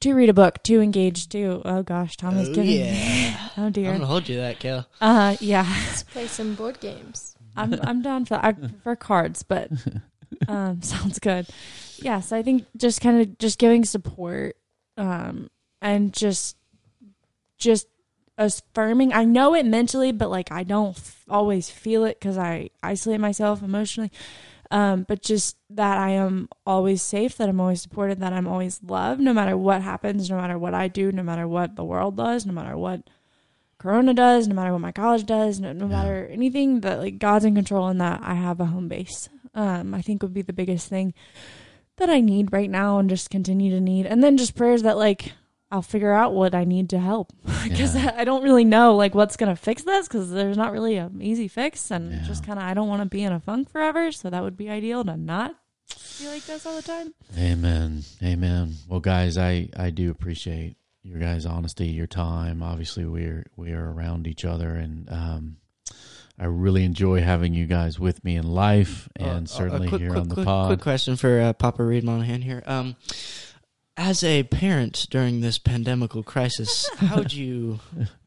to read a book, to engage, to oh gosh, Tom is Oh, giving. yeah. oh I'm dear. gonna hold you that, Kel. Uh, yeah. Let's play some board games. I'm I'm down for I prefer cards, but um sounds good. Yeah, so I think just kind of just giving support um and just just affirming. I know it mentally, but like I don't f- always feel it cuz I isolate myself emotionally. Um but just that I am always safe, that I'm always supported, that I'm always loved no matter what happens, no matter what I do, no matter what the world does, no matter what Corona does, no matter what my college does, no, no Yeah. matter anything that like God's in control and that I have a home base. Um, I think would be the biggest thing that I need right now and just continue to need. And then just prayers that like I'll figure out what I need to help because Yeah. I don't really know like what's going to fix this because there's not really an easy fix and Yeah. just kind of I don't want to be in a funk forever. So that would be ideal to not be like this all the time. Amen. Amen. Well, guys, I I do appreciate your guys' honesty, your time. Obviously, we're we are around each other, and um, I really enjoy having you guys with me in life, and Uh, certainly a quick, here quick, on the quick, pod. Quick question for uh, Papa Reed Monahan here. Um, as a parent during this pandemical crisis, how would you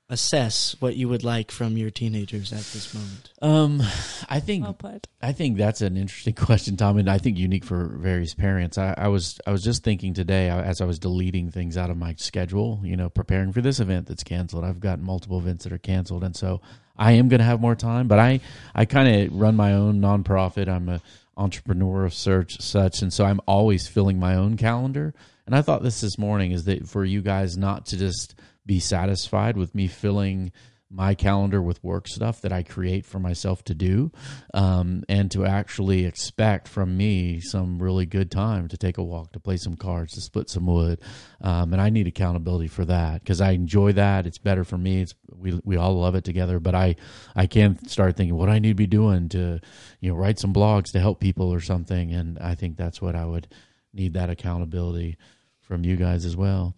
assess what you would like from your teenagers at this moment? Um, I think Well put. I think that's an interesting question, Tom, and I think unique for various parents. I, I was I was just thinking today as I was deleting things out of my schedule, you know, preparing for this event that's canceled. I've got multiple events that are canceled, and so I am going to have more time. But I I kind of run my own nonprofit. I'm a entrepreneur of search such, and so I'm always filling my own calendar. And I thought this this morning is that for you guys not to just be satisfied with me filling my calendar with work stuff that I create for myself to do, um, and to actually expect from me some really good time to take a walk, to play some cards, to split some wood, um, and I need accountability for that because I enjoy that. It's better for me. It's we we all love it together, but I I can start thinking what I need to be doing to you know write some blogs to help people or something, and I think that's what I would need that accountability from you guys as well.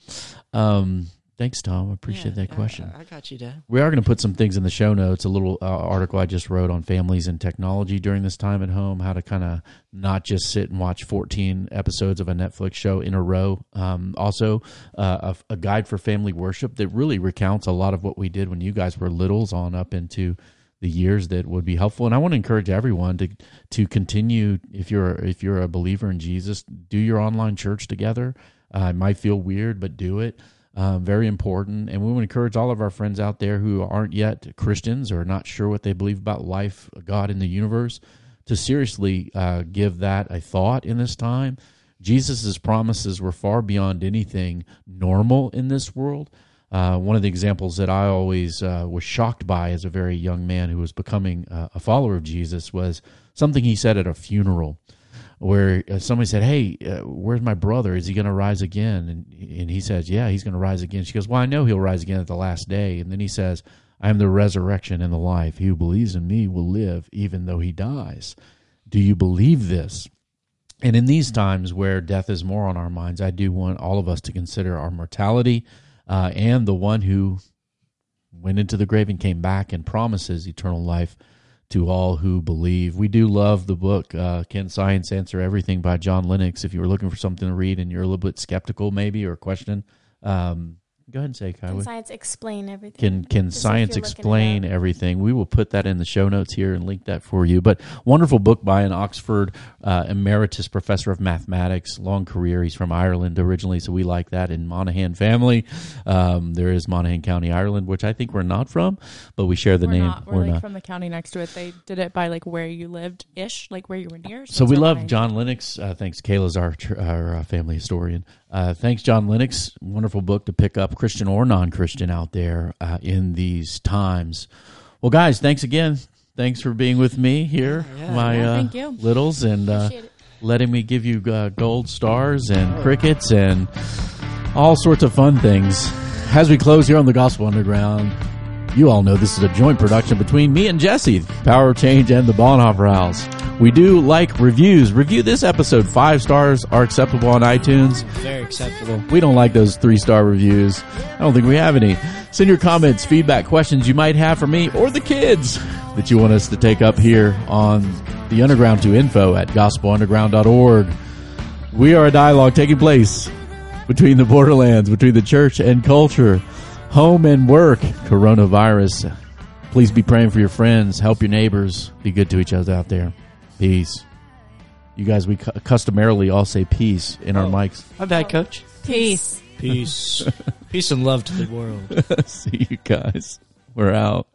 Um, thanks, Tom. I appreciate Yeah, that question. I, I got you, Dad. We are going to put some things in the show notes. A little uh, article I just wrote on families and technology during this time at home. How to kind of not just sit and watch 14 episodes of a Netflix show in a row. Um, also, uh, a, a guide for family worship that really recounts a lot of what we did when you guys were littles on up into the years that would be helpful. And I want to encourage everyone to to continue if you're if you're a believer in Jesus, do your online church together. Uh, it might feel weird, but do it. Um, very important. And we to encourage all of our friends out there who aren't yet Christians or not sure what they believe about life, God, in the universe, to seriously uh, give that a thought in this time. Jesus' promises were far beyond anything normal in this world. Uh, one of the examples that I always uh, was shocked by as a very young man who was becoming uh, a follower of Jesus was something he said at a funeral where uh, somebody said, "Hey, uh, where's my brother? Is he going to rise again?" And and he says, "Yeah, he's going to rise again." She goes, "Well, I know he'll rise again at the last day." And then he says, "I am the resurrection and the life. He who believes in me will live even though he dies." Do you believe this? And in these times where death is more on our minds, I do want all of us to consider our mortality uh, and the one who went into the grave and came back and promises eternal life to all who believe. We do love the book, uh, Can Science Answer Everything by John Lennox. If you were looking for something to read and you're a little bit skeptical, maybe, or question, um, go ahead and say, Can Kyle. science explain everything? Can can As if science you're looking it explain everything? We will put that in the show notes here and link that for you. But wonderful book by an Oxford uh, emeritus professor of mathematics, long career. He's from Ireland originally, so we like that in Monaghan family. Um, there is Monaghan County, Ireland, which I think we're not from, but we share the we're name. Not, we're, like from the county next to it. They did it by like where you lived ish, like where you were near. So it's we love line. John Lennox. Uh, thanks, Kayla's our our uh, family historian. Uh, thanks, John Lennox. Wonderful book to pick up, Christian or non-Christian out there uh, in these times. Well, guys, thanks again. Thanks for being with me here, Yeah. my Yeah, uh, thank you. littles, and uh, letting me give you uh, gold stars and crickets and all sorts of fun things. As we close here on the Gospel Underground, you all know this is a joint production between me and Jesse, Power of Change, and the Bonhoeffer House. We do like reviews. Review this episode. Five stars are acceptable on iTunes. Very acceptable. We don't like those three star reviews. I don't think we have any. Send your comments, feedback, questions you might have for me or the kids that you want us to take up here on the Underground to info at gospelunderground.org. We are a dialogue taking place between the borderlands, between the church and culture, home and work, coronavirus. Please be praying for your friends, help your neighbors, be good to each other out there. Peace. You guys, we cu- customarily all say peace in our oh. mics. My bad, coach. Peace. Peace. Peace and love to the world. See you guys. We're out.